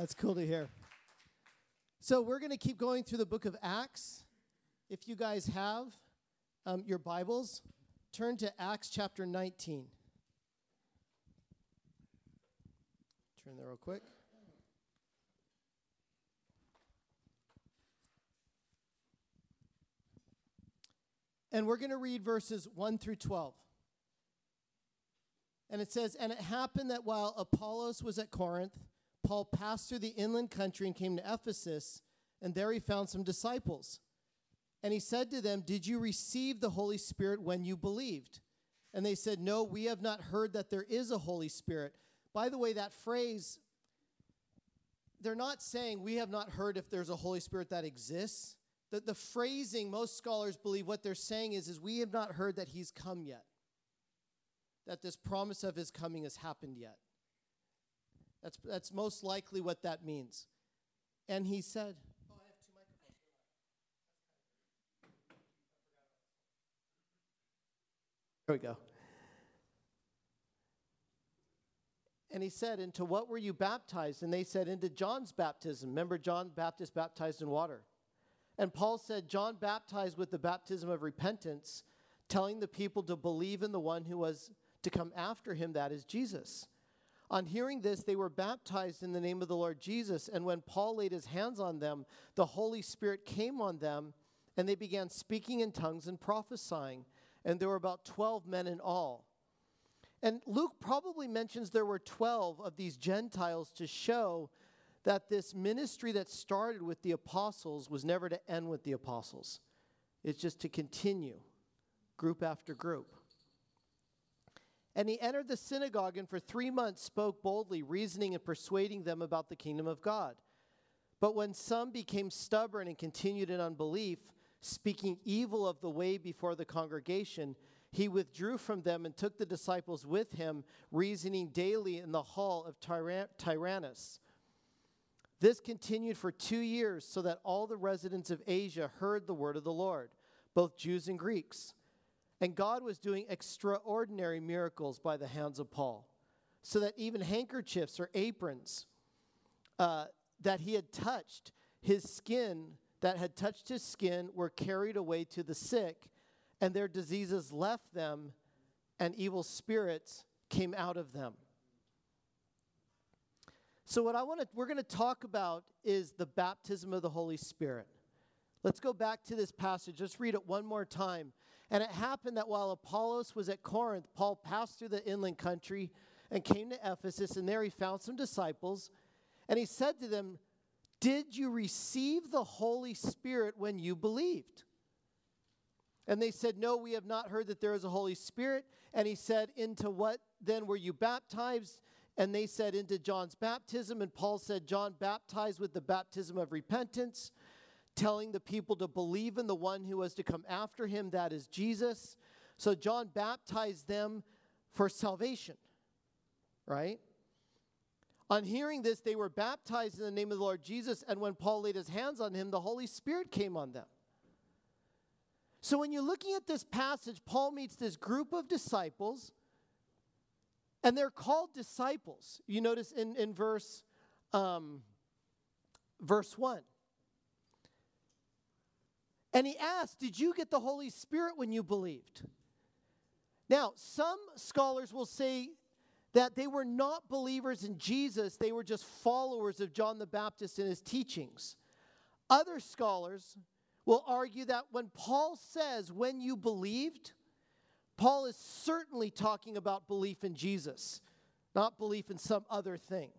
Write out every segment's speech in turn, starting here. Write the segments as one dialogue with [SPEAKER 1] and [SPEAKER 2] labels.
[SPEAKER 1] That's cool to hear. So, we're going to keep going through the book of Acts. If you guys have um, your Bibles, turn to Acts chapter 19. Turn there real quick. And we're going to read verses 1 through 12. And it says, And it happened that while Apollos was at Corinth, Paul passed through the inland country and came to Ephesus, and there he found some disciples. And he said to them, Did you receive the Holy Spirit when you believed? And they said, No, we have not heard that there is a Holy Spirit. By the way, that phrase, they're not saying we have not heard if there's a Holy Spirit that exists. The, the phrasing, most scholars believe what they're saying is, is we have not heard that he's come yet, that this promise of his coming has happened yet. That's, that's most likely what that means. And he said, oh, There we go. And he said, Into what were you baptized? And they said, Into John's baptism. Remember, John Baptist baptized in water. And Paul said, John baptized with the baptism of repentance, telling the people to believe in the one who was to come after him, that is Jesus. On hearing this, they were baptized in the name of the Lord Jesus. And when Paul laid his hands on them, the Holy Spirit came on them, and they began speaking in tongues and prophesying. And there were about 12 men in all. And Luke probably mentions there were 12 of these Gentiles to show that this ministry that started with the apostles was never to end with the apostles, it's just to continue, group after group. And he entered the synagogue and for three months spoke boldly, reasoning and persuading them about the kingdom of God. But when some became stubborn and continued in unbelief, speaking evil of the way before the congregation, he withdrew from them and took the disciples with him, reasoning daily in the hall of Tyrannus. This continued for two years, so that all the residents of Asia heard the word of the Lord, both Jews and Greeks. And God was doing extraordinary miracles by the hands of Paul, so that even handkerchiefs or aprons uh, that he had touched, his skin that had touched his skin, were carried away to the sick, and their diseases left them, and evil spirits came out of them. So, what I want to, we're going to talk about is the baptism of the Holy Spirit. Let's go back to this passage. Let's read it one more time. And it happened that while Apollos was at Corinth, Paul passed through the inland country and came to Ephesus, and there he found some disciples. And he said to them, Did you receive the Holy Spirit when you believed? And they said, No, we have not heard that there is a Holy Spirit. And he said, Into what then were you baptized? And they said, Into John's baptism. And Paul said, John baptized with the baptism of repentance telling the people to believe in the one who was to come after him, that is Jesus. So John baptized them for salvation, right? On hearing this, they were baptized in the name of the Lord Jesus, and when Paul laid his hands on him, the Holy Spirit came on them. So when you're looking at this passage, Paul meets this group of disciples, and they're called disciples. You notice in, in verse, um, verse 1. And he asked, Did you get the Holy Spirit when you believed? Now, some scholars will say that they were not believers in Jesus, they were just followers of John the Baptist and his teachings. Other scholars will argue that when Paul says, when you believed, Paul is certainly talking about belief in Jesus, not belief in some other thing.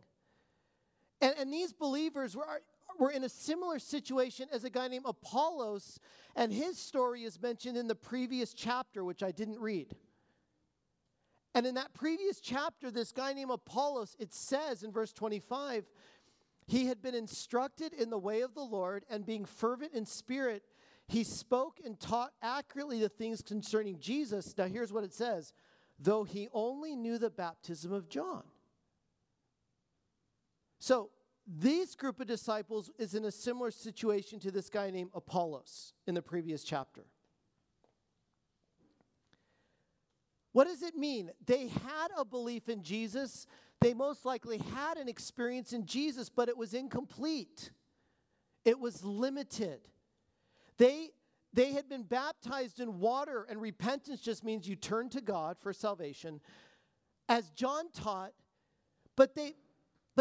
[SPEAKER 1] And, and these believers were, were in a similar situation as a guy named Apollos, and his story is mentioned in the previous chapter, which I didn't read. And in that previous chapter, this guy named Apollos, it says in verse 25, he had been instructed in the way of the Lord, and being fervent in spirit, he spoke and taught accurately the things concerning Jesus. Now, here's what it says though he only knew the baptism of John. So, this group of disciples is in a similar situation to this guy named Apollos in the previous chapter. What does it mean? They had a belief in Jesus, they most likely had an experience in Jesus, but it was incomplete. It was limited. They, they had been baptized in water, and repentance just means you turn to God for salvation, as John taught, but they,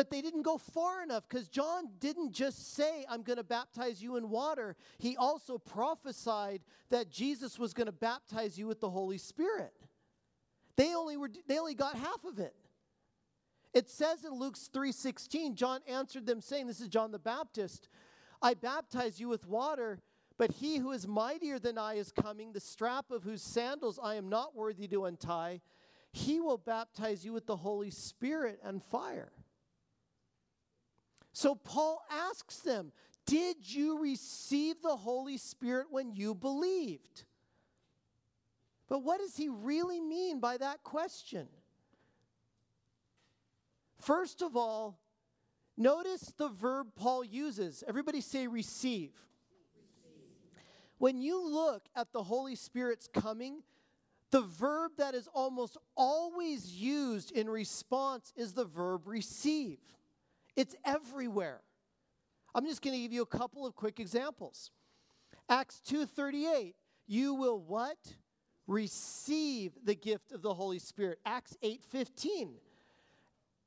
[SPEAKER 1] but they didn't go far enough because John didn't just say, I'm going to baptize you in water. He also prophesied that Jesus was going to baptize you with the Holy Spirit. They only, were, they only got half of it. It says in Luke 3:16, John answered them saying, this is John the Baptist, I baptize you with water, but he who is mightier than I is coming, the strap of whose sandals I am not worthy to untie. He will baptize you with the Holy Spirit and fire. So Paul asks them, Did you receive the Holy Spirit when you believed? But what does he really mean by that question? First of all, notice the verb Paul uses. Everybody say receive. When you look at the Holy Spirit's coming, the verb that is almost always used in response is the verb receive. It's everywhere. I'm just going to give you a couple of quick examples. Acts 2:38, you will what? Receive the gift of the Holy Spirit. Acts 8:15,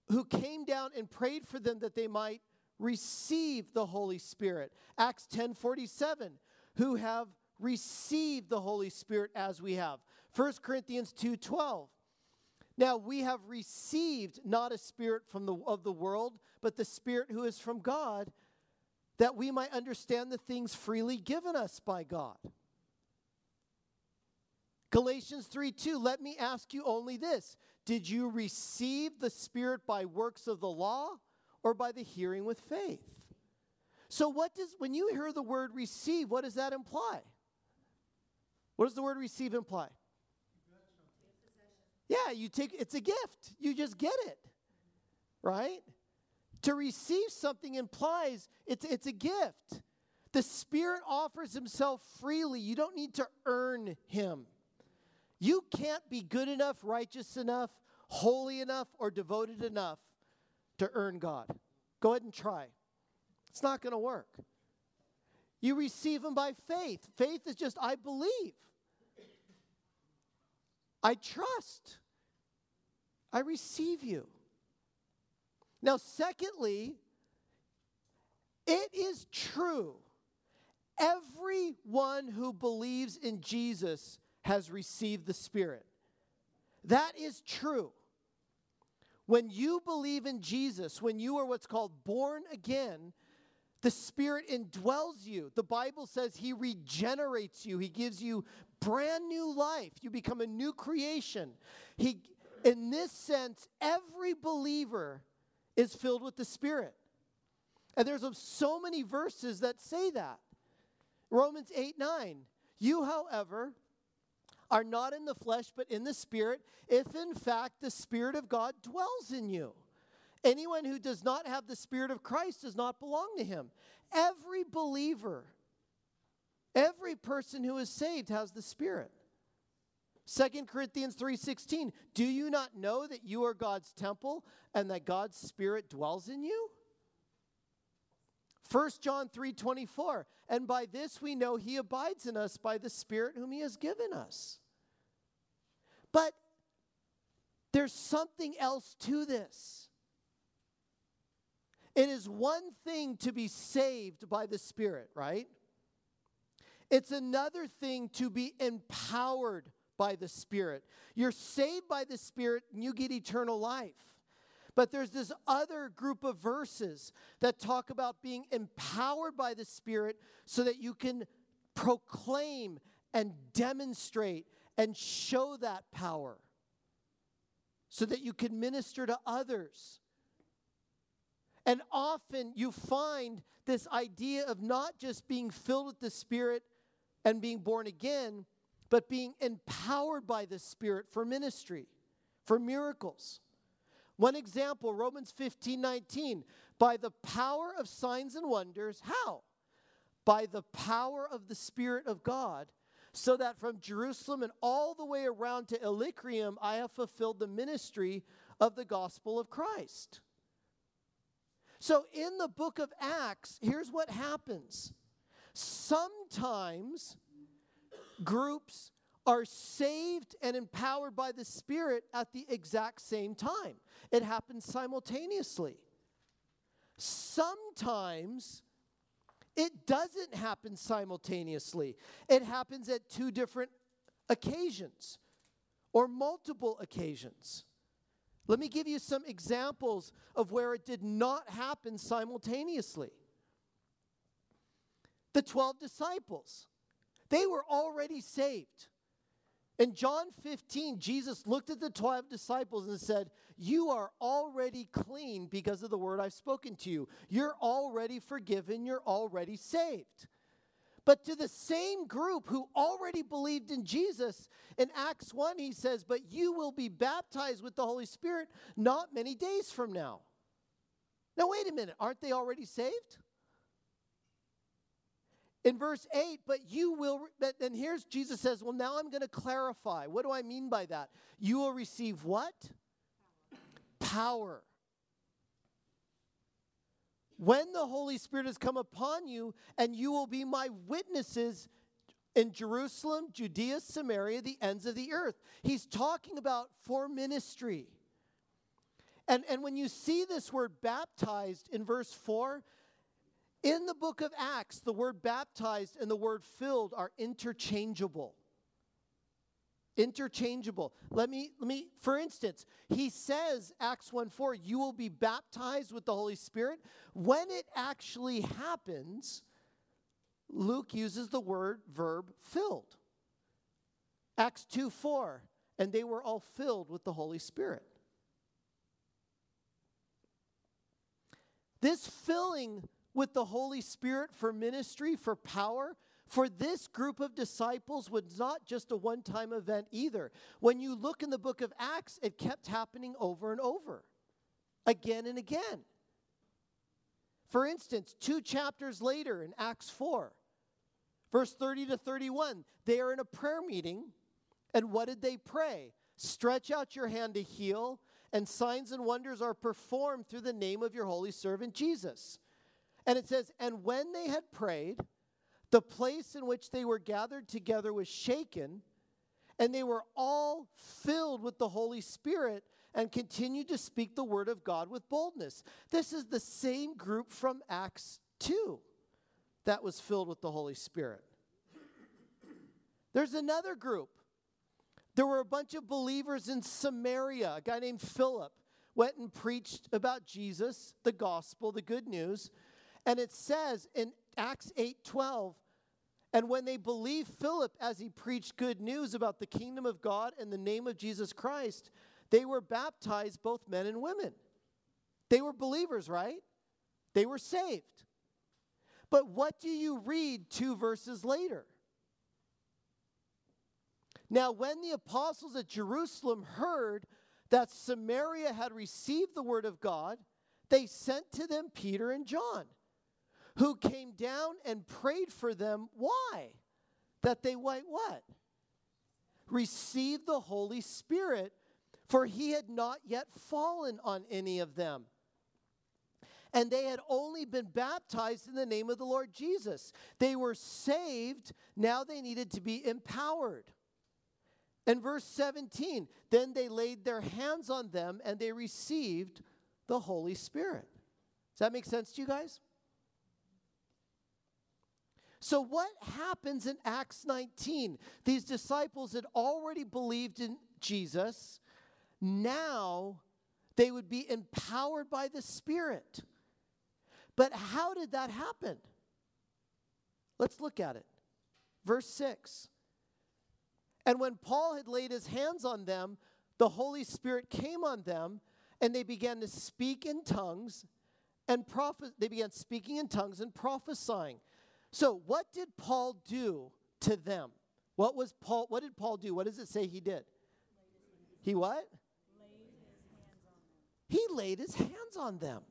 [SPEAKER 1] who came down and prayed for them that they might receive the Holy Spirit. Acts 10:47, who have received the Holy Spirit as we have. 1 Corinthians 2:12. Now we have received not a spirit from the of the world, but the spirit who is from God, that we might understand the things freely given us by God. Galatians 3 2, let me ask you only this Did you receive the Spirit by works of the law or by the hearing with faith? So, what does, when you hear the word receive, what does that imply? What does the word receive imply? Yeah, you take it's a gift. You just get it. Right? To receive something implies it's it's a gift. The Spirit offers himself freely. You don't need to earn him. You can't be good enough, righteous enough, holy enough, or devoted enough to earn God. Go ahead and try. It's not going to work. You receive Him by faith. Faith is just, I believe. I trust. I receive you. Now, secondly, it is true. Everyone who believes in Jesus has received the Spirit. That is true. When you believe in Jesus, when you are what's called born again, the Spirit indwells you. The Bible says He regenerates you, He gives you brand new life. You become a new creation. He, in this sense, every believer is filled with the Spirit. And there's so many verses that say that. Romans 8 9. You, however, are not in the flesh, but in the Spirit, if in fact the Spirit of God dwells in you. Anyone who does not have the Spirit of Christ does not belong to him. Every believer, every person who is saved has the Spirit. 2 Corinthians 3:16 Do you not know that you are God's temple and that God's spirit dwells in you? 1 John 3:24 And by this we know he abides in us by the spirit whom he has given us. But there's something else to this. It is one thing to be saved by the Spirit, right? It's another thing to be empowered by the Spirit. You're saved by the Spirit and you get eternal life. But there's this other group of verses that talk about being empowered by the Spirit so that you can proclaim and demonstrate and show that power so that you can minister to others. And often you find this idea of not just being filled with the Spirit and being born again, but being empowered by the Spirit for ministry, for miracles. One example, Romans 15 19. By the power of signs and wonders, how? By the power of the Spirit of God so that from Jerusalem and all the way around to Illyricum I have fulfilled the ministry of the gospel of Christ. So in the book of Acts, here's what happens. Sometimes groups are saved and empowered by the Spirit at the exact same time. It happens simultaneously. Sometimes it doesn't happen simultaneously, it happens at two different occasions or multiple occasions. Let me give you some examples of where it did not happen simultaneously. The 12 disciples, they were already saved. In John 15, Jesus looked at the 12 disciples and said, You are already clean because of the word I've spoken to you. You're already forgiven. You're already saved. But to the same group who already believed in Jesus, in Acts 1, he says, But you will be baptized with the Holy Spirit not many days from now. Now, wait a minute. Aren't they already saved? In verse 8, but you will, and here's Jesus says, Well, now I'm going to clarify. What do I mean by that? You will receive what? Power. When the Holy Spirit has come upon you, and you will be my witnesses in Jerusalem, Judea, Samaria, the ends of the earth. He's talking about for ministry. And, and when you see this word baptized in verse 4, in the book of Acts, the word baptized and the word filled are interchangeable. Interchangeable. Let me, let me, for instance, he says, Acts 1 4, you will be baptized with the Holy Spirit. When it actually happens, Luke uses the word verb filled. Acts 2 4, and they were all filled with the Holy Spirit. This filling with the Holy Spirit for ministry, for power, for this group of disciples was not just a one time event either. When you look in the book of Acts, it kept happening over and over, again and again. For instance, two chapters later in Acts 4, verse 30 to 31, they are in a prayer meeting, and what did they pray? Stretch out your hand to heal, and signs and wonders are performed through the name of your holy servant Jesus. And it says, And when they had prayed, the place in which they were gathered together was shaken, and they were all filled with the Holy Spirit and continued to speak the word of God with boldness. This is the same group from Acts 2 that was filled with the Holy Spirit. There's another group. There were a bunch of believers in Samaria. A guy named Philip went and preached about Jesus, the gospel, the good news. And it says in Acts 8:12, and when they believed Philip as he preached good news about the kingdom of God and the name of Jesus Christ, they were baptized, both men and women. They were believers, right? They were saved. But what do you read two verses later? Now, when the apostles at Jerusalem heard that Samaria had received the word of God, they sent to them Peter and John who came down and prayed for them. Why? That they might what? Receive the Holy Spirit, for he had not yet fallen on any of them. And they had only been baptized in the name of the Lord Jesus. They were saved, now they needed to be empowered. And verse 17, then they laid their hands on them and they received the Holy Spirit. Does that make sense to you guys? So, what happens in Acts 19? These disciples had already believed in Jesus. Now they would be empowered by the Spirit. But how did that happen? Let's look at it. Verse 6. And when Paul had laid his hands on them, the Holy Spirit came on them, and they began to speak in tongues and prophet they began speaking in tongues and prophesying. So, what did Paul do to them? What was Paul what did Paul do? What does it say he did? He what? He laid his hands on them.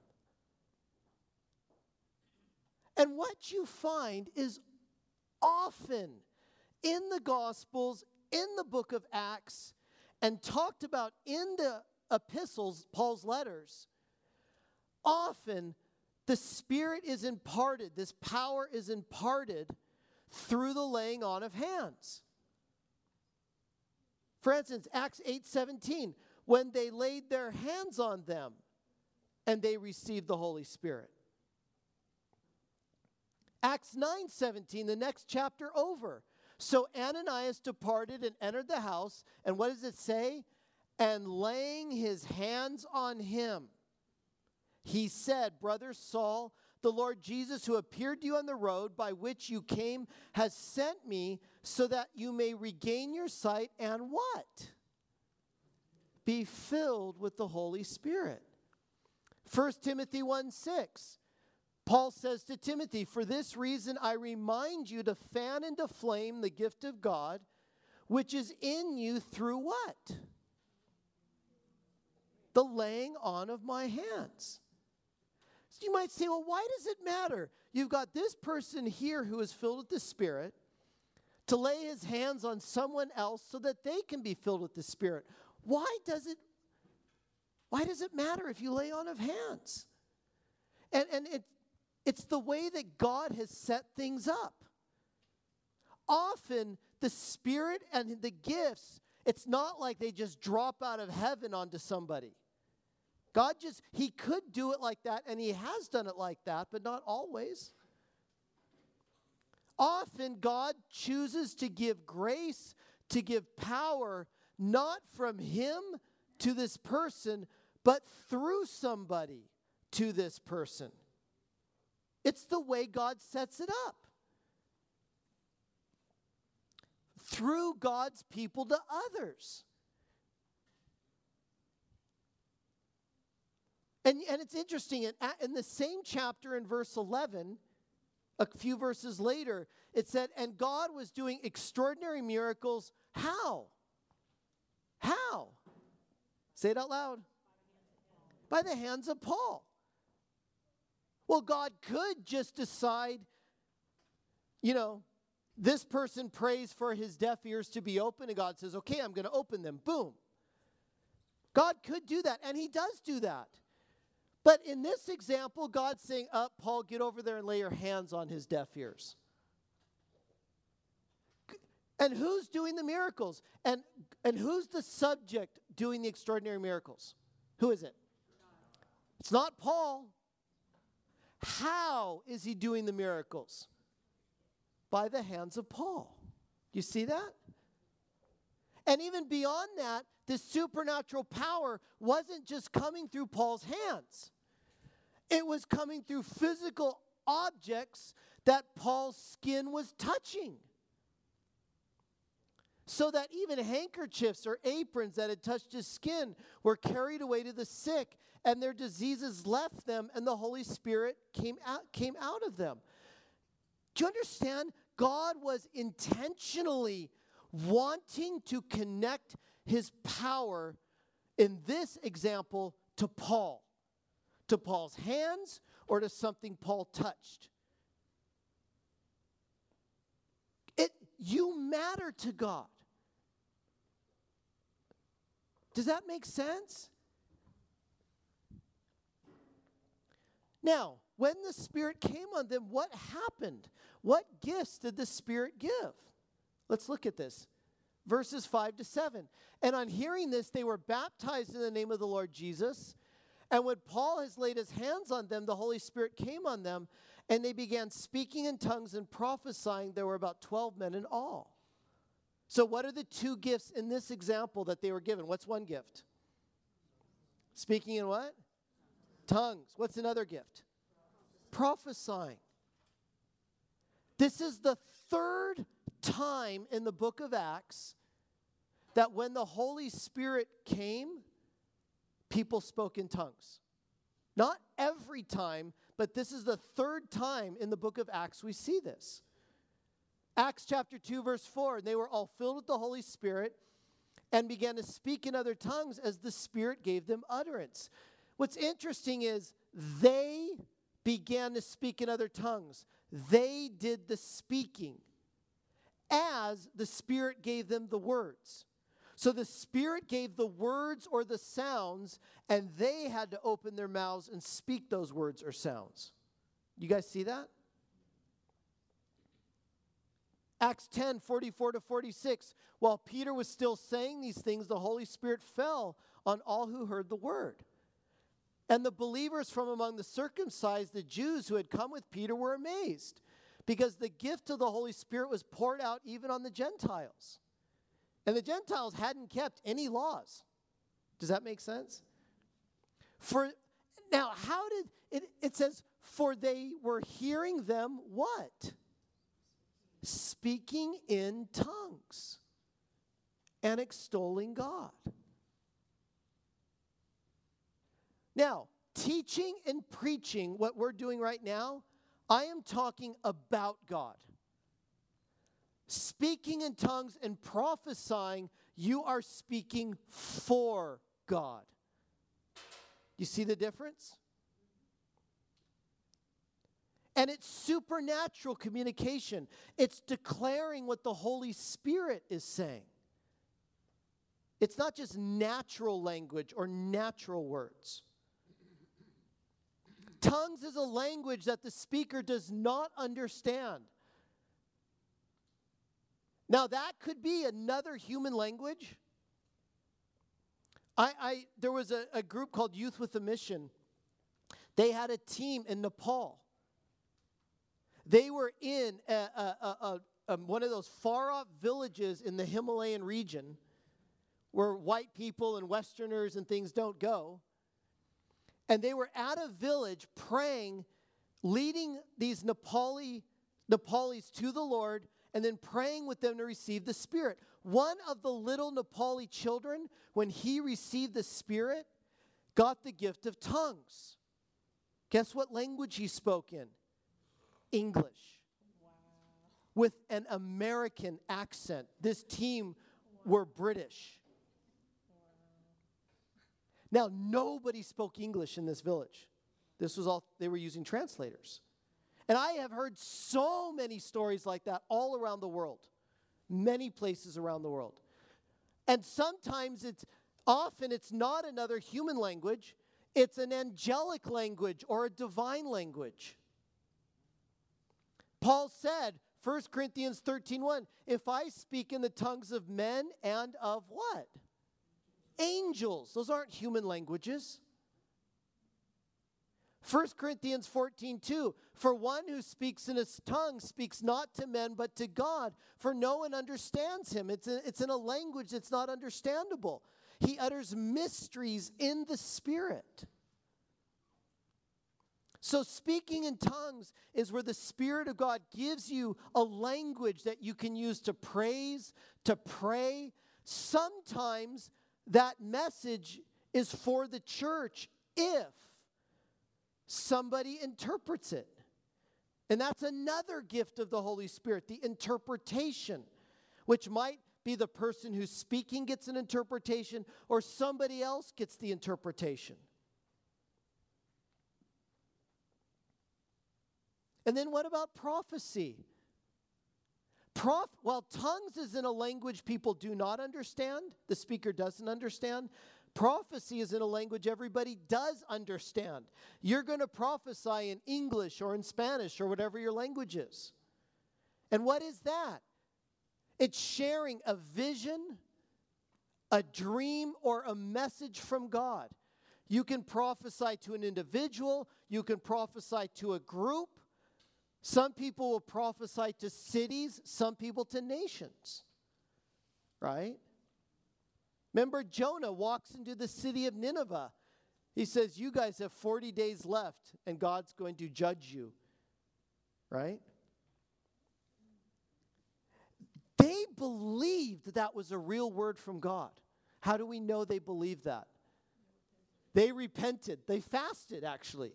[SPEAKER 1] And what you find is often in the Gospels, in the book of Acts, and talked about in the epistles, Paul's letters, often the Spirit is imparted, this power is imparted through the laying on of hands. For instance, Acts 8:17, when they laid their hands on them and they received the Holy Spirit. Acts 9:17, the next chapter over. So Ananias departed and entered the house, and what does it say? And laying his hands on him, he said, Brother Saul, the Lord Jesus, who appeared to you on the road by which you came, has sent me so that you may regain your sight and what? Be filled with the Holy Spirit. 1 Timothy 1 6. Paul says to Timothy, For this reason I remind you to fan into flame the gift of God, which is in you through what? The laying on of my hands. You might say, well, why does it matter? You've got this person here who is filled with the Spirit to lay his hands on someone else so that they can be filled with the Spirit. Why does it why does it matter if you lay on of hands? And, and it, it's the way that God has set things up. Often, the Spirit and the gifts, it's not like they just drop out of heaven onto somebody. God just, He could do it like that, and He has done it like that, but not always. Often, God chooses to give grace, to give power, not from Him to this person, but through somebody to this person. It's the way God sets it up. Through God's people to others. And, and it's interesting, in, in the same chapter in verse 11, a few verses later, it said, And God was doing extraordinary miracles. How? How? Say it out loud. By the hands of Paul. Well, God could just decide, you know, this person prays for his deaf ears to be open, and God says, okay, I'm going to open them. Boom. God could do that, and he does do that. But in this example, God's saying, Up, oh, Paul, get over there and lay your hands on his deaf ears. And who's doing the miracles? And, and who's the subject doing the extraordinary miracles? Who is it? It's not Paul. How is he doing the miracles? By the hands of Paul. You see that? And even beyond that, this supernatural power wasn't just coming through Paul's hands, it was coming through physical objects that Paul's skin was touching. So that even handkerchiefs or aprons that had touched his skin were carried away to the sick, and their diseases left them, and the Holy Spirit came out, came out of them. Do you understand? God was intentionally wanting to connect his power, in this example, to Paul, to Paul's hands or to something Paul touched. It, you matter to God. Does that make sense? Now, when the Spirit came on them, what happened? What gifts did the Spirit give? Let's look at this. Verses 5 to 7. And on hearing this, they were baptized in the name of the Lord Jesus. And when Paul has laid his hands on them, the Holy Spirit came on them, and they began speaking in tongues and prophesying. There were about 12 men in all. So, what are the two gifts in this example that they were given? What's one gift? Speaking in what? Tongues. What's another gift? Prophesying. This is the third time in the book of Acts that when the Holy Spirit came, people spoke in tongues. Not every time, but this is the third time in the book of Acts we see this. Acts chapter 2, verse 4 and they were all filled with the Holy Spirit and began to speak in other tongues as the Spirit gave them utterance. What's interesting is they began to speak in other tongues, they did the speaking as the Spirit gave them the words. So the Spirit gave the words or the sounds, and they had to open their mouths and speak those words or sounds. You guys see that? Acts 10 44 to 46. While Peter was still saying these things, the Holy Spirit fell on all who heard the word. And the believers from among the circumcised, the Jews who had come with Peter, were amazed because the gift of the Holy Spirit was poured out even on the Gentiles. And the Gentiles hadn't kept any laws. Does that make sense? For now, how did it, it says, for they were hearing them what? speaking in tongues and extolling God. Now, teaching and preaching, what we're doing right now, I am talking about God. Speaking in tongues and prophesying, you are speaking for God. You see the difference? And it's supernatural communication. It's declaring what the Holy Spirit is saying. It's not just natural language or natural words. Tongues is a language that the speaker does not understand. Now, that could be another human language. I, I there was a, a group called Youth with a Mission. They had a team in Nepal they were in a, a, a, one of those far off villages in the Himalayan region where white people and Westerners and things don't go. And they were at a village praying, leading these Nepali, Nepalis to the Lord, and then praying with them to receive the Spirit. One of the little Nepali children, when he received the Spirit, got the gift of tongues. Guess what language he spoke in? English wow. with an American accent. This team were British. Now, nobody spoke English in this village. This was all, they were using translators. And I have heard so many stories like that all around the world, many places around the world. And sometimes it's, often it's not another human language, it's an angelic language or a divine language. Paul said, 1 Corinthians 13 1, if I speak in the tongues of men and of what? Angels. Those aren't human languages. 1 Corinthians 14, 2. For one who speaks in his tongue speaks not to men but to God, for no one understands him. It's, a, it's in a language that's not understandable. He utters mysteries in the Spirit. So, speaking in tongues is where the Spirit of God gives you a language that you can use to praise, to pray. Sometimes that message is for the church if somebody interprets it. And that's another gift of the Holy Spirit, the interpretation, which might be the person who's speaking gets an interpretation or somebody else gets the interpretation. And then what about prophecy? Prof, while tongues is in a language people do not understand, the speaker doesn't understand. Prophecy is in a language everybody does understand. You're going to prophesy in English or in Spanish or whatever your language is. And what is that? It's sharing a vision, a dream, or a message from God. You can prophesy to an individual, you can prophesy to a group, some people will prophesy to cities, some people to nations. Right? Remember, Jonah walks into the city of Nineveh. He says, You guys have 40 days left, and God's going to judge you. Right? They believed that was a real word from God. How do we know they believed that? They repented. They fasted, actually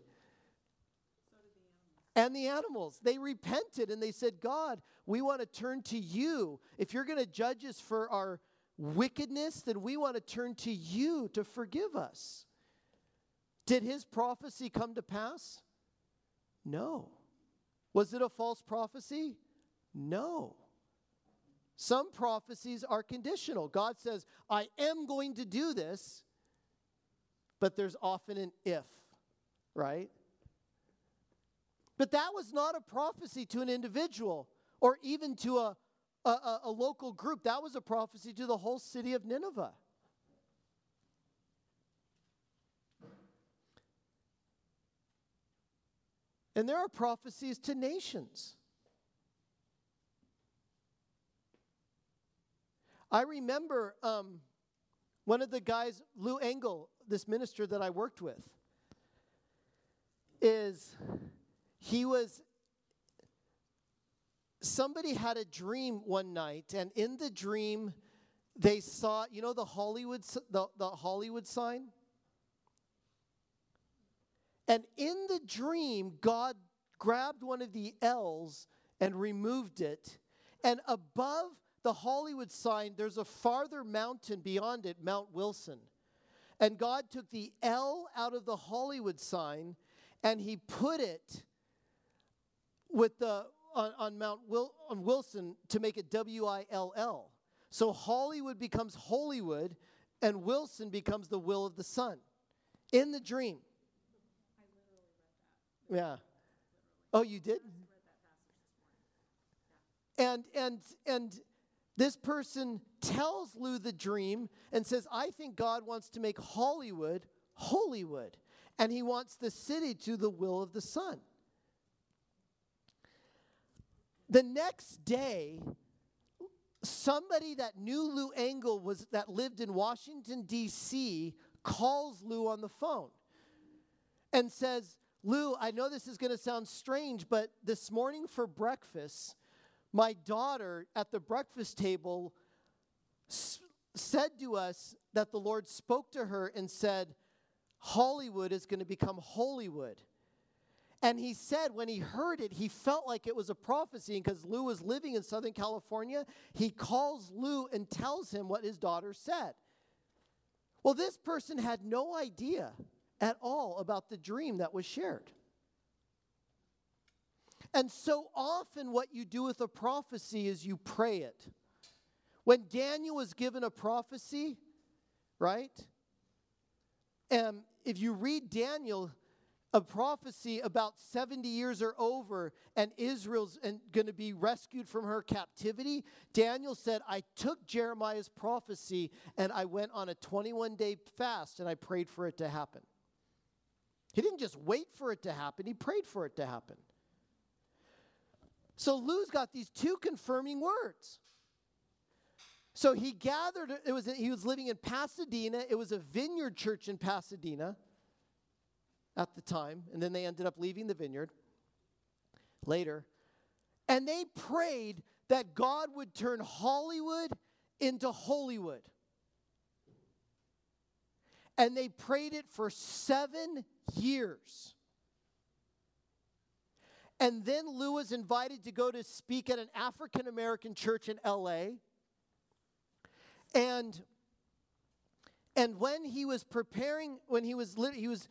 [SPEAKER 1] and the animals. They repented and they said, God, we want to turn to you. If you're going to judge us for our wickedness, then we want to turn to you to forgive us. Did his prophecy come to pass? No. Was it a false prophecy? No. Some prophecies are conditional. God says, I am going to do this, but there's often an if, right? But that was not a prophecy to an individual or even to a, a, a, local group. That was a prophecy to the whole city of Nineveh. And there are prophecies to nations. I remember um, one of the guys, Lou Engle, this minister that I worked with, is he was somebody had a dream one night and in the dream they saw you know the hollywood the, the hollywood sign? And in the dream god grabbed one of the l's and removed it and above the hollywood sign there's a farther mountain beyond it mount wilson. And god took the l out of the hollywood sign and he put it with the on, on Mount Wil, on Wilson to make it W I L L. So Hollywood becomes Holywood, and Wilson becomes the will of the Son in the dream. Yeah. Oh, you did? And and and this person tells Lou the dream and says, I think God wants to make Hollywood Hollywood, And he wants the city to the will of the Son. The next day, somebody that knew Lou Engle was that lived in Washington D.C. calls Lou on the phone and says, "Lou, I know this is going to sound strange, but this morning for breakfast, my daughter at the breakfast table s- said to us that the Lord spoke to her and said, Hollywood is going to become Holywood." And he said when he heard it, he felt like it was a prophecy. because Lou was living in Southern California, he calls Lou and tells him what his daughter said. Well, this person had no idea at all about the dream that was shared. And so often, what you do with a prophecy is you pray it. When Daniel was given a prophecy, right? And if you read Daniel, a prophecy about 70 years are over and Israel's going to be rescued from her captivity, Daniel said, I took Jeremiah's prophecy and I went on a 21 day fast and I prayed for it to happen. He didn't just wait for it to happen, he prayed for it to happen. So Lou's got these two confirming words. So he gathered, it was, he was living in Pasadena. It was a vineyard church in Pasadena at the time, and then they ended up leaving the vineyard later. And they prayed that God would turn Hollywood into Holywood. And they prayed it for seven years. And then Lou was invited to go to speak at an African American church in LA. And and when he was preparing, when he was he was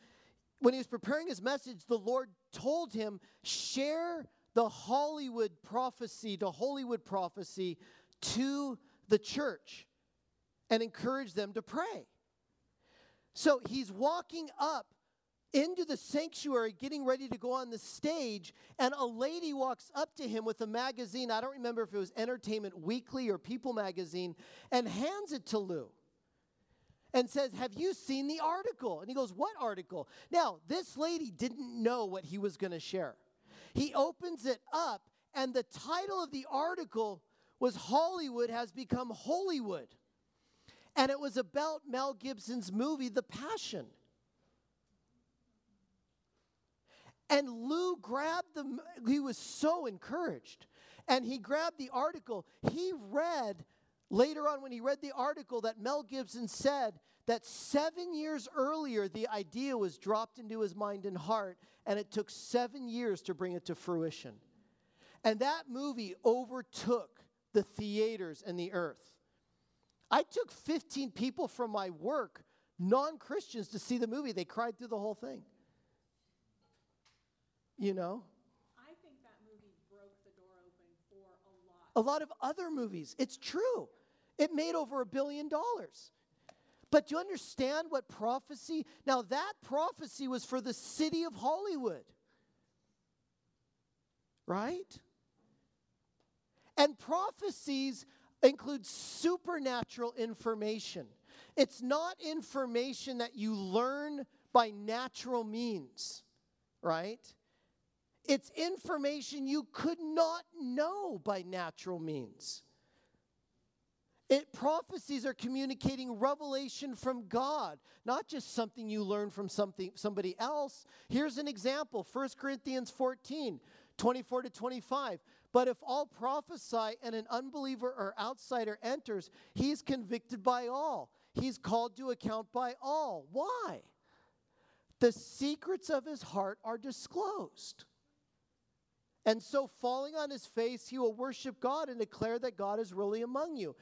[SPEAKER 1] when he was preparing his message, the Lord told him, share the Hollywood prophecy, the Hollywood prophecy to the church and encourage them to pray. So he's walking up into the sanctuary, getting ready to go on the stage, and a lady walks up to him with a magazine. I don't remember if it was Entertainment Weekly or People magazine, and hands it to Lou and says, Have you seen the article? And he goes, What article? Now, this lady didn't know what he was going to share. He opens it up, and the title of the article was Hollywood Has Become Holywood. And it was about Mel Gibson's movie, The Passion. And Lou grabbed the, he was so encouraged. And he grabbed the article. He read Later on, when he read the article that Mel Gibson said that seven years earlier, the idea was dropped into his mind and heart, and it took seven years to bring it to fruition. And that movie overtook the theaters and the earth. I took 15 people from my work, non Christians, to see the movie. They cried through the whole thing. You know?
[SPEAKER 2] I think that movie broke the door open for a lot.
[SPEAKER 1] A lot of other movies. It's true. It made over a billion dollars. But do you understand what prophecy? Now, that prophecy was for the city of Hollywood. Right? And prophecies include supernatural information. It's not information that you learn by natural means, right? It's information you could not know by natural means. It prophecies are communicating revelation from God, not just something you learn from something somebody else. Here's an example, 1 Corinthians 14, 24 to 25. But if all prophesy and an unbeliever or outsider enters, he's convicted by all. He's called to account by all. Why? The secrets of his heart are disclosed. And so, falling on his face, he will worship God and declare that God is really among you.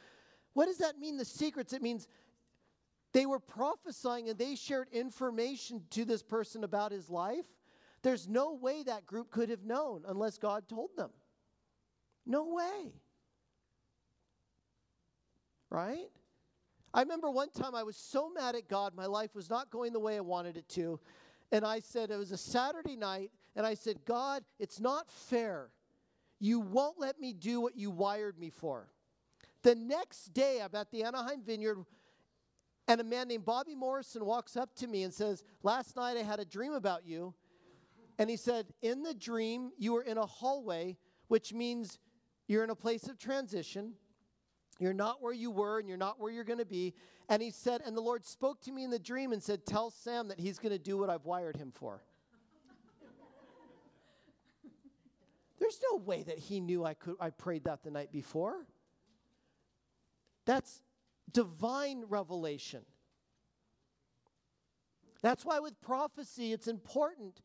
[SPEAKER 1] What does that mean, the secrets? It means they were prophesying and they shared information to this person about his life. There's no way that group could have known unless God told them. No way. Right? I remember one time I was so mad at God, my life was not going the way I wanted it to. And I said, it was a Saturday night, and I said, God, it's not fair. You won't let me do what you wired me for. The next day, I'm at the Anaheim Vineyard, and a man named Bobby Morrison walks up to me and says, Last night I had a dream about you. And he said, In the dream, you were in a hallway, which means you're in a place of transition. You're not where you were and you're not where you're going to be. And he said, and the Lord spoke to me in the dream and said, Tell Sam that he's going to do what I've wired him for. There's no way that he knew I could I prayed that the night before. That's divine revelation. That's why with prophecy it's important.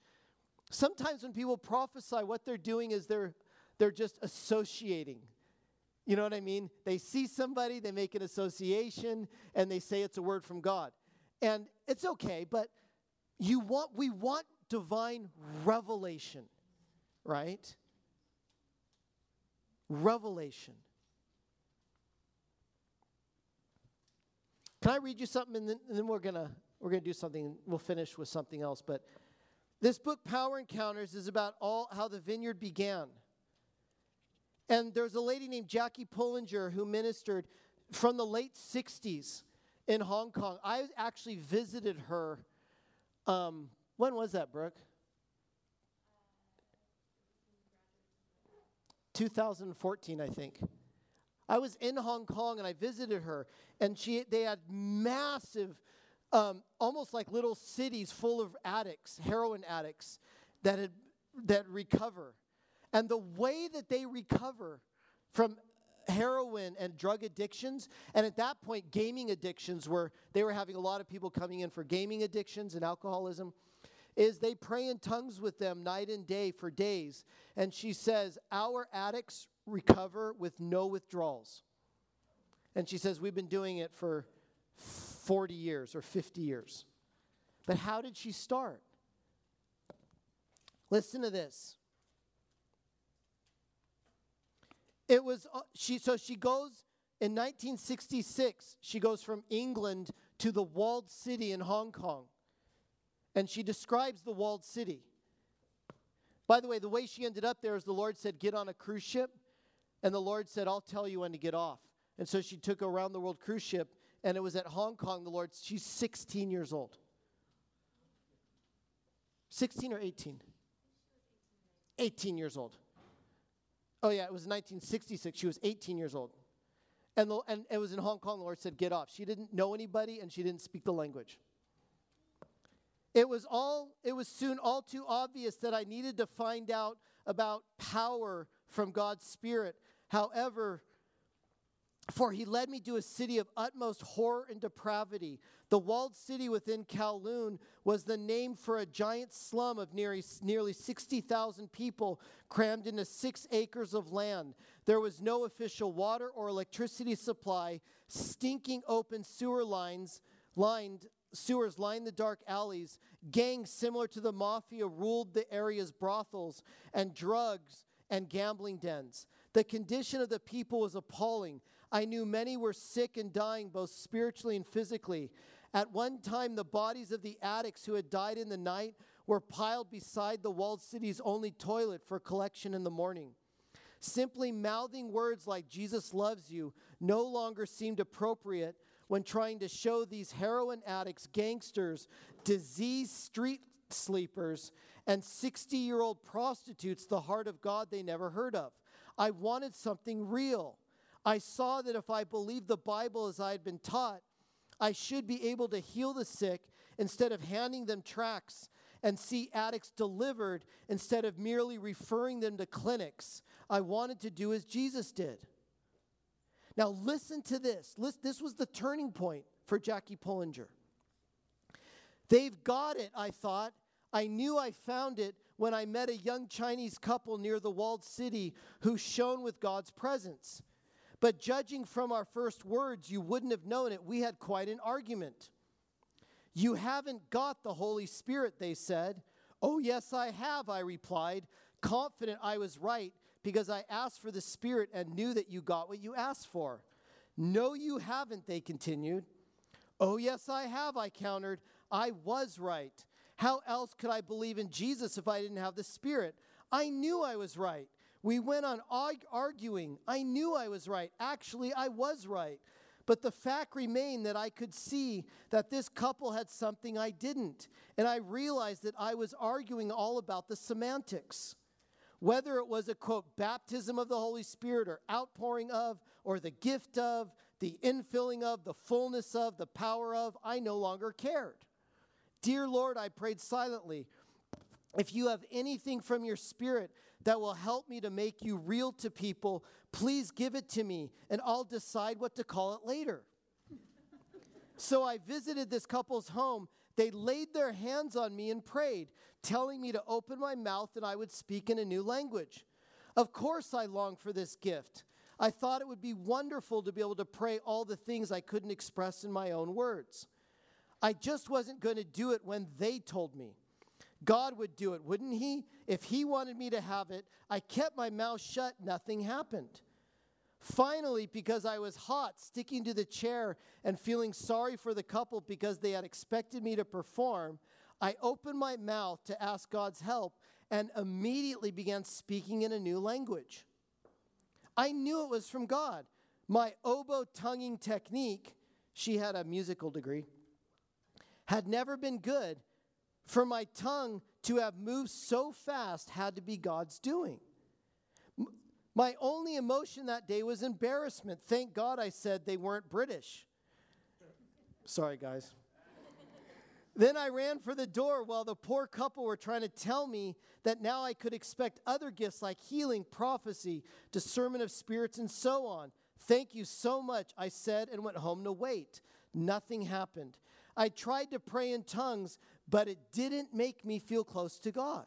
[SPEAKER 1] Sometimes when people prophesy, what they're doing is they're they're just associating. You know what I mean? They see somebody, they make an association, and they say it's a word from God. And it's okay, but you want we want divine revelation, right? Revelation. Can I read you something and then, and then we're gonna we're gonna do something, we'll finish with something else. But this book, Power Encounters, is about all how the vineyard began. And there's a lady named Jackie Pullinger who ministered from the late 60s in Hong Kong. I actually visited her. Um, when was that, Brooke? 2014, I think. I was in Hong Kong and I visited her, and she they had massive, um, almost like little cities full of addicts, heroin addicts, that had that recover. And the way that they recover from heroin and drug addictions and at that point gaming addictions were they were having a lot of people coming in for gaming addictions and alcoholism is they pray in tongues with them night and day for days and she says our addicts recover with no withdrawals and she says we've been doing it for 40 years or 50 years but how did she start listen to this It was uh, she so she goes in 1966, she goes from England to the walled city in Hong Kong. And she describes the walled city. By the way, the way she ended up there is the Lord said, Get on a cruise ship. And the Lord said, I'll tell you when to get off. And so she took a round the world cruise ship. And it was at Hong Kong, the Lord, she's 16 years old. 16 or 18? 18 years old. Oh, yeah, it was 1966. She was 18 years old. And, the, and it was in Hong Kong. The Lord said, Get off. She didn't know anybody and she didn't speak the language. It was all it was soon all too obvious that I needed to find out about power from God's Spirit. However, for he led me to a city of utmost horror and depravity. The walled city within Kowloon was the name for a giant slum of nearly, nearly 60,000 people crammed into six acres of land. There was no official water or electricity supply. Stinking open sewer lines lined sewers lined the dark alleys. Gangs similar to the mafia ruled the area's brothels, and drugs and gambling dens. The condition of the people was appalling. I knew many were sick and dying, both spiritually and physically. At one time, the bodies of the addicts who had died in the night were piled beside the walled city's only toilet for collection in the morning. Simply mouthing words like Jesus loves you no longer seemed appropriate when trying to show these heroin addicts, gangsters, diseased street sleepers, and 60 year old prostitutes the heart of God they never heard of. I wanted something real. I saw that if I believed the Bible as I had been taught, I should be able to heal the sick instead of handing them tracts and see addicts delivered instead of merely referring them to clinics. I wanted to do as Jesus did. Now, listen to this. This was the turning point for Jackie Pullinger. They've got it, I thought. I knew I found it when I met a young Chinese couple near the walled city who shone with God's presence. But judging from our first words, you wouldn't have known it. We had quite an argument. You haven't got the Holy Spirit, they said. Oh, yes, I have, I replied, confident I was right because I asked for the Spirit and knew that you got what you asked for. No, you haven't, they continued. Oh, yes, I have, I countered. I was right. How else could I believe in Jesus if I didn't have the Spirit? I knew I was right. We went on arguing. I knew I was right. Actually, I was right. But the fact remained that I could see that this couple had something I didn't. And I realized that I was arguing all about the semantics. Whether it was a quote, baptism of the Holy Spirit or outpouring of, or the gift of, the infilling of, the fullness of, the power of, I no longer cared. Dear Lord, I prayed silently. If you have anything from your spirit that will help me to make you real to people, please give it to me and I'll decide what to call it later. so I visited this couple's home. They laid their hands on me and prayed, telling me to open my mouth and I would speak in a new language. Of course, I longed for this gift. I thought it would be wonderful to be able to pray all the things I couldn't express in my own words. I just wasn't going to do it when they told me. God would do it, wouldn't He? If He wanted me to have it, I kept my mouth shut, nothing happened. Finally, because I was hot, sticking to the chair and feeling sorry for the couple because they had expected me to perform, I opened my mouth to ask God's help and immediately began speaking in a new language. I knew it was from God. My oboe tonguing technique, she had a musical degree, had never been good, for my tongue to have moved so fast had to be God's doing. My only emotion that day was embarrassment. Thank God I said they weren't British. Sorry, guys. then I ran for the door while the poor couple were trying to tell me that now I could expect other gifts like healing, prophecy, discernment of spirits, and so on. Thank you so much, I said, and went home to wait. Nothing happened. I tried to pray in tongues, but it didn't make me feel close to God.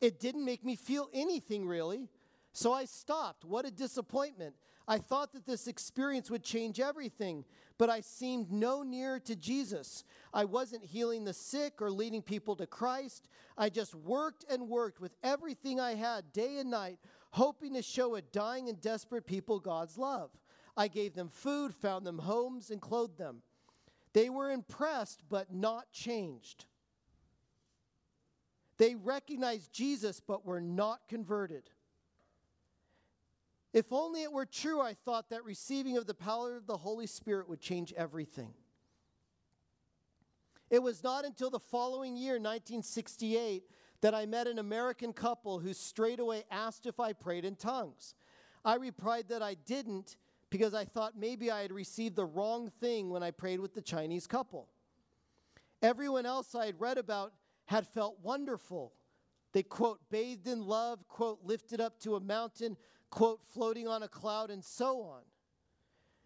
[SPEAKER 1] It didn't make me feel anything really. So I stopped. What a disappointment. I thought that this experience would change everything, but I seemed no nearer to Jesus. I wasn't healing the sick or leading people to Christ. I just worked and worked with everything I had day and night, hoping to show a dying and desperate people God's love. I gave them food, found them homes, and clothed them. They were impressed, but not changed. They recognized Jesus, but were not converted. If only it were true, I thought, that receiving of the power of the Holy Spirit would change everything. It was not until the following year, 1968, that I met an American couple who straightaway asked if I prayed in tongues. I replied that I didn't because I thought maybe I had received the wrong thing when I prayed with the Chinese couple. Everyone else I had read about had felt wonderful. They, quote, bathed in love, quote, lifted up to a mountain, quote, floating on a cloud, and so on.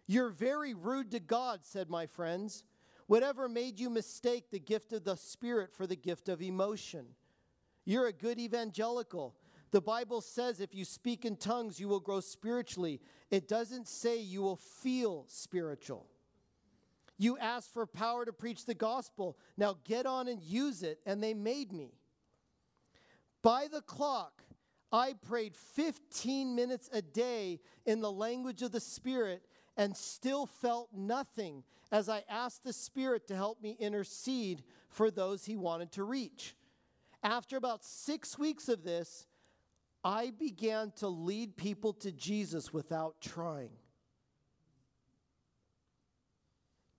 [SPEAKER 1] You're very rude to God, said my friends. Whatever made you mistake the gift of the Spirit for the gift of emotion? You're a good evangelical. The Bible says if you speak in tongues, you will grow spiritually. It doesn't say you will feel spiritual. You asked for power to preach the gospel. Now get on and use it. And they made me. By the clock, I prayed 15 minutes a day in the language of the Spirit and still felt nothing as I asked the Spirit to help me intercede for those He wanted to reach. After about six weeks of this, I began to lead people to Jesus without trying.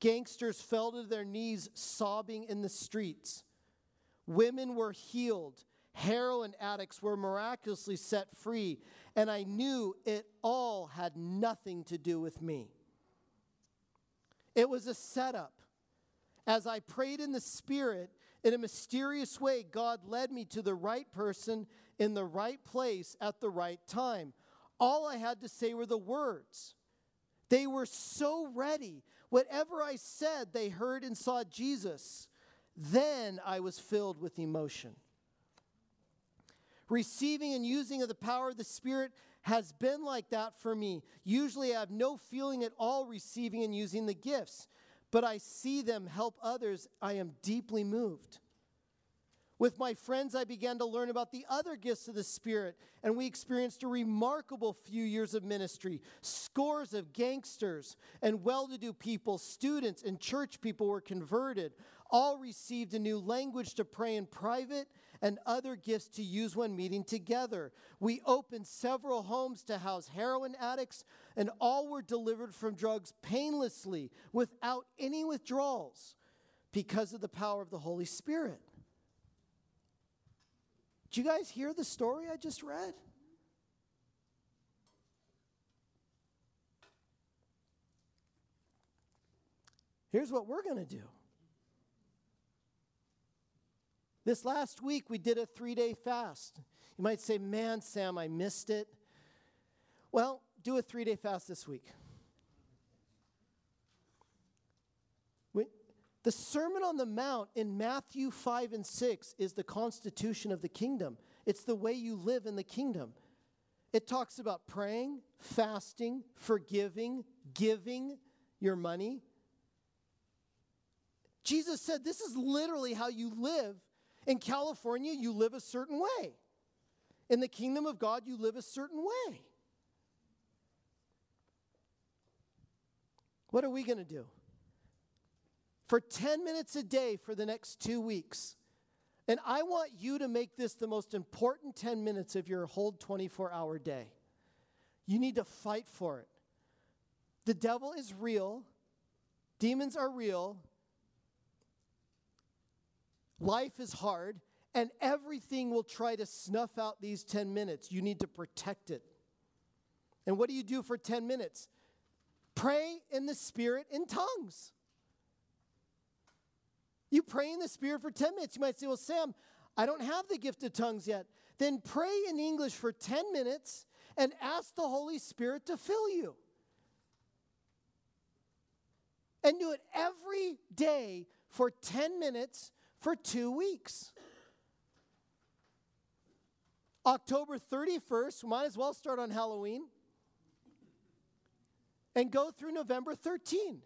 [SPEAKER 1] Gangsters fell to their knees sobbing in the streets. Women were healed. Heroin addicts were miraculously set free. And I knew it all had nothing to do with me. It was a setup. As I prayed in the Spirit, in a mysterious way, God led me to the right person in the right place at the right time. All I had to say were the words. They were so ready. Whatever I said, they heard and saw Jesus. Then I was filled with emotion. Receiving and using of the power of the Spirit has been like that for me. Usually I have no feeling at all receiving and using the gifts, but I see them help others. I am deeply moved. With my friends, I began to learn about the other gifts of the Spirit, and we experienced a remarkable few years of ministry. Scores of gangsters and well to do people, students, and church people were converted. All received a new language to pray in private and other gifts to use when meeting together. We opened several homes to house heroin addicts, and all were delivered from drugs painlessly without any withdrawals because of the power of the Holy Spirit. Did you guys hear the story I just read? Here's what we're going to do. This last week, we did a three day fast. You might say, Man, Sam, I missed it. Well, do a three day fast this week. The Sermon on the Mount in Matthew 5 and 6 is the constitution of the kingdom. It's the way you live in the kingdom. It talks about praying, fasting, forgiving, giving your money. Jesus said this is literally how you live. In California, you live a certain way. In the kingdom of God, you live a certain way. What are we going to do? for 10 minutes a day for the next two weeks. And I want you to make this the most important 10 minutes of your whole 24 hour day. You need to fight for it. The devil is real, demons are real, life is hard, and everything will try to snuff out these 10 minutes. You need to protect it. And what do you do for 10 minutes? Pray in the Spirit in tongues. You pray in the Spirit for 10 minutes. You might say, Well, Sam, I don't have the gift of tongues yet. Then pray in English for 10 minutes and ask the Holy Spirit to fill you. And do it every day for 10 minutes for two weeks. October 31st, we might as well start on Halloween and go through November 13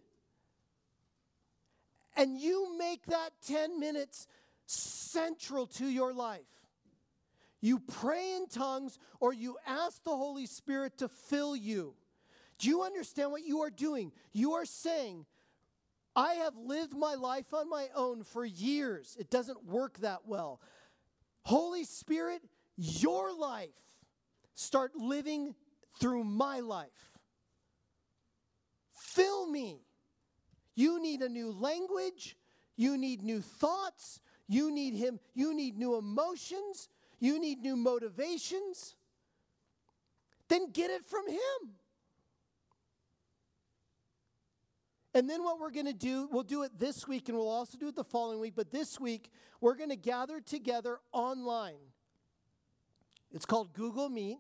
[SPEAKER 1] and you make that 10 minutes central to your life. You pray in tongues or you ask the Holy Spirit to fill you. Do you understand what you are doing? You are saying, I have lived my life on my own for years. It doesn't work that well. Holy Spirit, your life, start living through my life. Fill me. You need a new language. You need new thoughts. You need Him. You need new emotions. You need new motivations. Then get it from Him. And then what we're going to do, we'll do it this week and we'll also do it the following week, but this week we're going to gather together online. It's called Google Meet.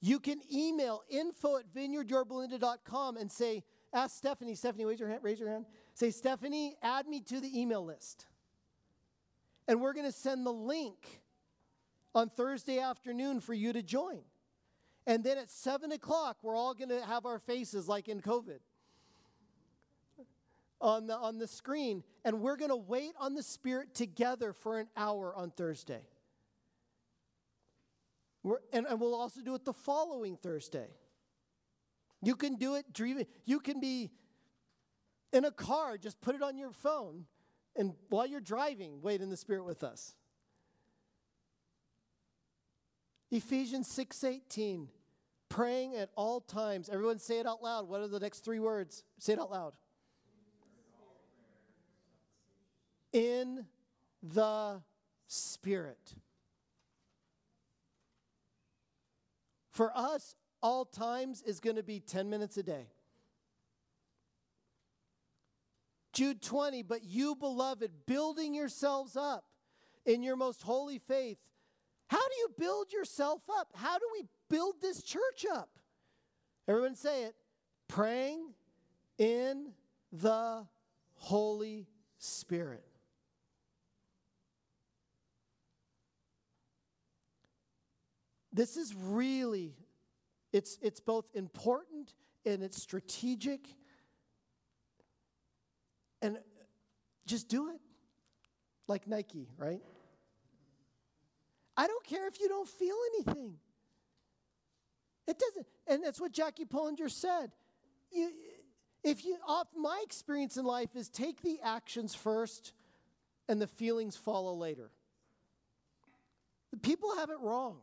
[SPEAKER 1] You can email info at vineyardyorbalinda.com and say, Ask Stephanie. Stephanie, raise your hand. Raise your hand. Say, Stephanie, add me to the email list. And we're going to send the link on Thursday afternoon for you to join. And then at 7 o'clock, we're all going to have our faces like in COVID on the, on the screen. And we're going to wait on the Spirit together for an hour on Thursday. We're, and, and we'll also do it the following Thursday. You can do it dreaming. You can be in a car, just put it on your phone, and while you're driving, wait in the Spirit with us. Ephesians 6:18 praying at all times. Everyone say it out loud. What are the next 3 words? Say it out loud. In the spirit. For us, all times is going to be 10 minutes a day. Jude 20, but you, beloved, building yourselves up in your most holy faith. How do you build yourself up? How do we build this church up? Everyone say it praying in the Holy Spirit. This is really, it's, it's both important and it's strategic. And just do it. Like Nike, right? I don't care if you don't feel anything. It doesn't, and that's what Jackie Pullinger said. You, if you, off my experience in life is take the actions first, and the feelings follow later. The people have it wrong.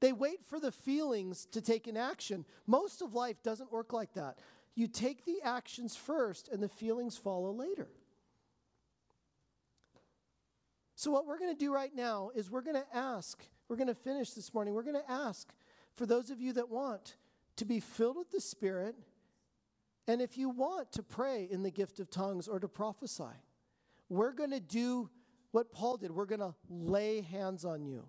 [SPEAKER 1] They wait for the feelings to take an action. Most of life doesn't work like that. You take the actions first, and the feelings follow later. So, what we're going to do right now is we're going to ask, we're going to finish this morning, we're going to ask for those of you that want to be filled with the Spirit, and if you want to pray in the gift of tongues or to prophesy, we're going to do what Paul did. We're going to lay hands on you.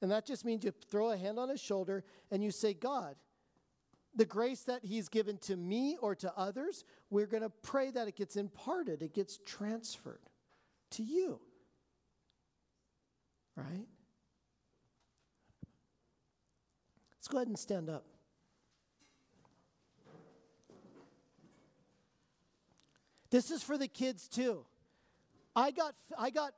[SPEAKER 1] And that just means you throw a hand on his shoulder and you say, God, the grace that he's given to me or to others, we're going to pray that it gets imparted, it gets transferred to you. Right? Let's go ahead and stand up. This is for the kids too. I got I got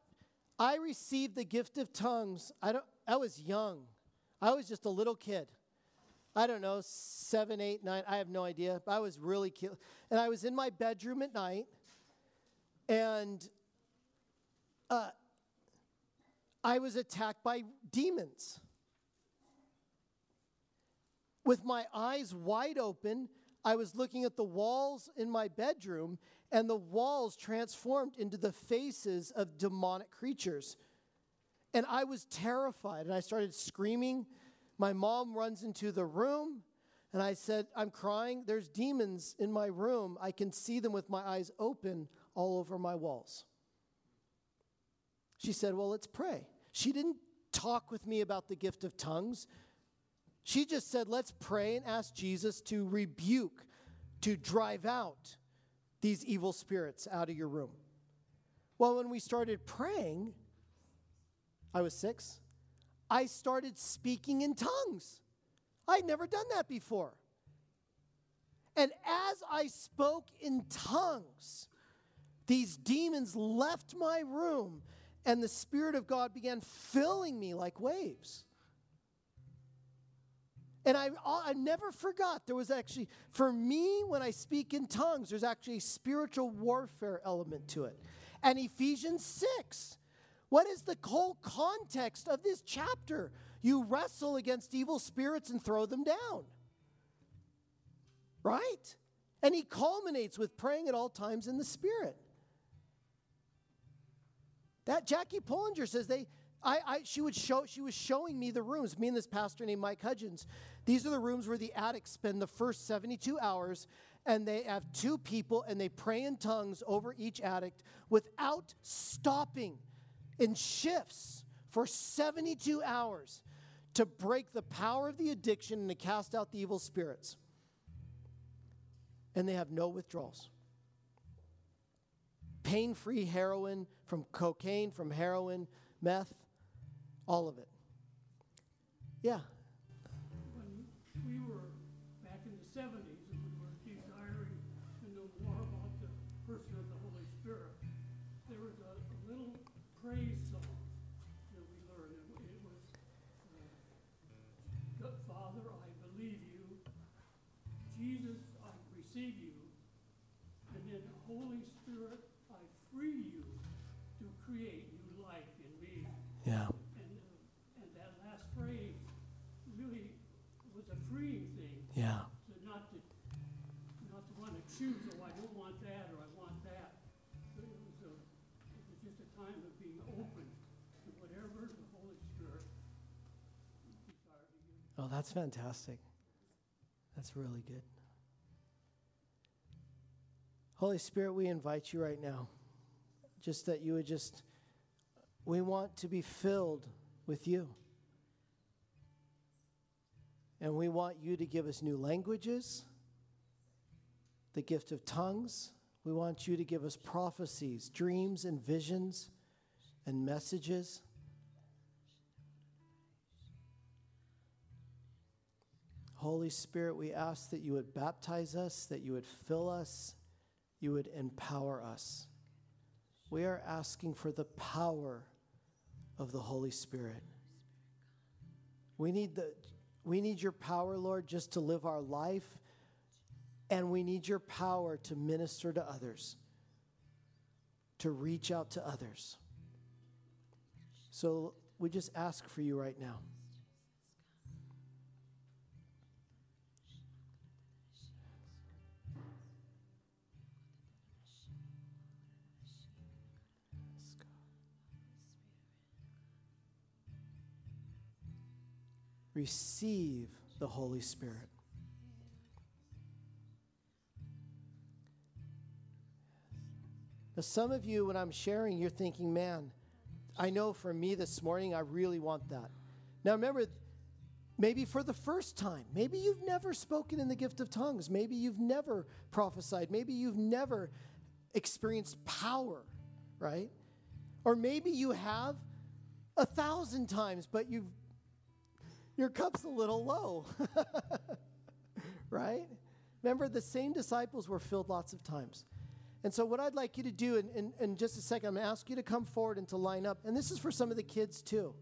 [SPEAKER 1] I received the gift of tongues. I don't I was young. I was just a little kid. I don't know, seven, eight, nine, I have no idea. I was really cute. And I was in my bedroom at night, and uh, I was attacked by demons. With my eyes wide open, I was looking at the walls in my bedroom, and the walls transformed into the faces of demonic creatures. And I was terrified, and I started screaming. My mom runs into the room, and I said, I'm crying. There's demons in my room. I can see them with my eyes open all over my walls. She said, Well, let's pray. She didn't talk with me about the gift of tongues. She just said, Let's pray and ask Jesus to rebuke, to drive out these evil spirits out of your room. Well, when we started praying, I was six, I started speaking in tongues. I'd never done that before. And as I spoke in tongues, these demons left my room, and the Spirit of God began filling me like waves. And I, I never forgot there was actually, for me, when I speak in tongues, there's actually a spiritual warfare element to it. And Ephesians 6 what is the whole context of this chapter? You wrestle against evil spirits and throw them down. Right? And he culminates with praying at all times in the Spirit. That Jackie Pullinger says they, I, I, she would show, she was showing me the rooms. Me and this pastor named Mike Hudgens. These are the rooms where the addicts spend the first 72 hours, and they have two people, and they pray in tongues over each addict without stopping in shifts for 72 hours to break the power of the addiction and to cast out the evil spirits. And they have no withdrawals. Pain free heroin from cocaine, from heroin, meth, all of it. Yeah. That's fantastic. That's really good. Holy Spirit, we invite you right now. Just that you would just, we want to be filled with you. And we want you to give us new languages, the gift of tongues. We want you to give us prophecies, dreams, and visions, and messages. Holy Spirit, we ask that you would baptize us, that you would fill us, you would empower us. We are asking for the power of the Holy Spirit. We need the we need your power, Lord, just to live our life, and we need your power to minister to others, to reach out to others. So we just ask for you right now. Receive the Holy Spirit. Now, some of you, when I'm sharing, you're thinking, man, I know for me this morning, I really want that. Now, remember, maybe for the first time, maybe you've never spoken in the gift of tongues, maybe you've never prophesied, maybe you've never experienced power, right? Or maybe you have a thousand times, but you've your cup's a little low. right? Remember, the same disciples were filled lots of times. And so, what I'd like you to do in, in, in just a second, I'm going to ask you to come forward and to line up. And this is for some of the kids too.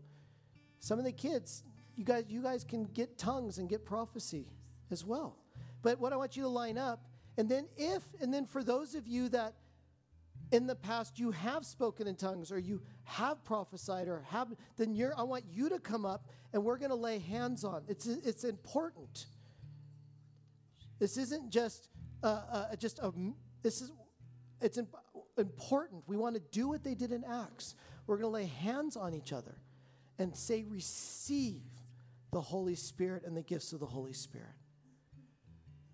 [SPEAKER 1] Some of the kids, you guys, you guys can get tongues and get prophecy as well. But what I want you to line up, and then if, and then for those of you that in the past you have spoken in tongues or you have prophesied or have then you're i want you to come up and we're going to lay hands on. It's it's important. This isn't just uh, uh, just a this is it's imp- important. We want to do what they did in acts. We're going to lay hands on each other and say receive the holy spirit and the gifts of the holy spirit.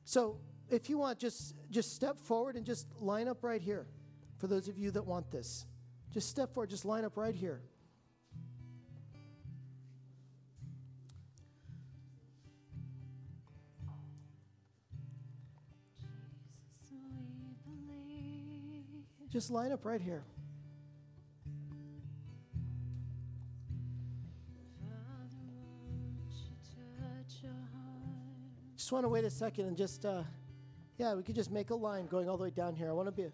[SPEAKER 1] So if you want just just step forward and just line up right here for those of you that want this. Just step forward, just line up right here. Just line up right here. Just want to wait a second and just, uh, yeah, we could just make a line going all the way down here. I want to be.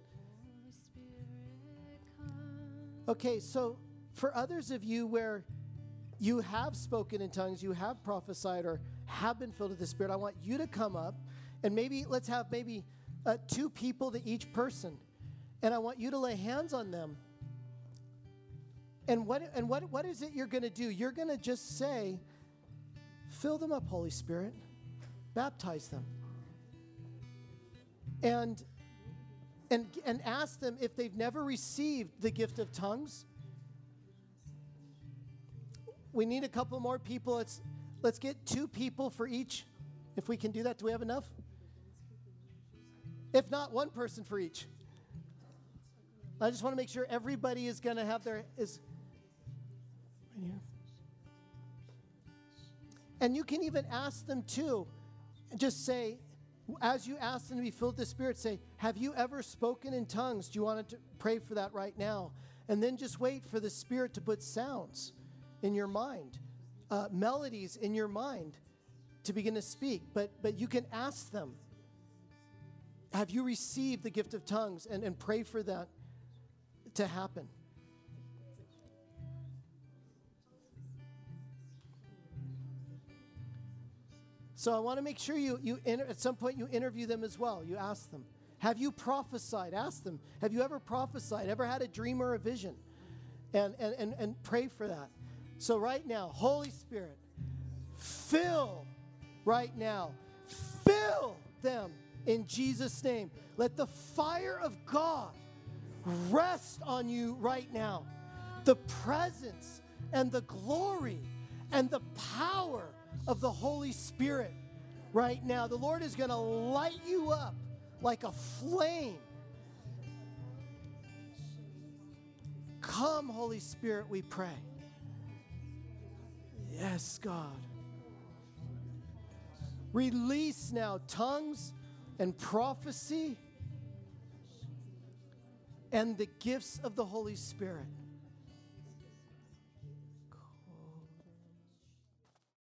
[SPEAKER 1] Okay, so for others of you where you have spoken in tongues, you have prophesied, or have been filled with the Spirit, I want you to come up and maybe let's have maybe uh, two people to each person. And I want you to lay hands on them. And what, and what, what is it you're going to do? You're going to just say, fill them up, Holy Spirit, baptize them. And and, and ask them if they've never received the gift of tongues. We need a couple more people. Let's, let's get two people for each. If we can do that, do we have enough? If not, one person for each. I just want to make sure everybody is going to have their is right here. And you can even ask them too. Just say, as you ask them to be filled with the Spirit, say, Have you ever spoken in tongues? Do you want to pray for that right now? And then just wait for the Spirit to put sounds in your mind, uh, melodies in your mind to begin to speak. But, but you can ask them, Have you received the gift of tongues? And, and pray for that to happen. So I want to make sure you, you at some point you interview them as well. You ask them, have you prophesied? Ask them, have you ever prophesied? Ever had a dream or a vision? And, and, and, and pray for that. So right now, Holy Spirit, fill right now, fill them in Jesus' name. Let the fire of God rest on you right now. The presence and the glory and the power of the Holy Spirit right now. The Lord is going to light you up like a flame. Come, Holy Spirit, we pray. Yes, God. Release now tongues and prophecy and the gifts of the Holy Spirit.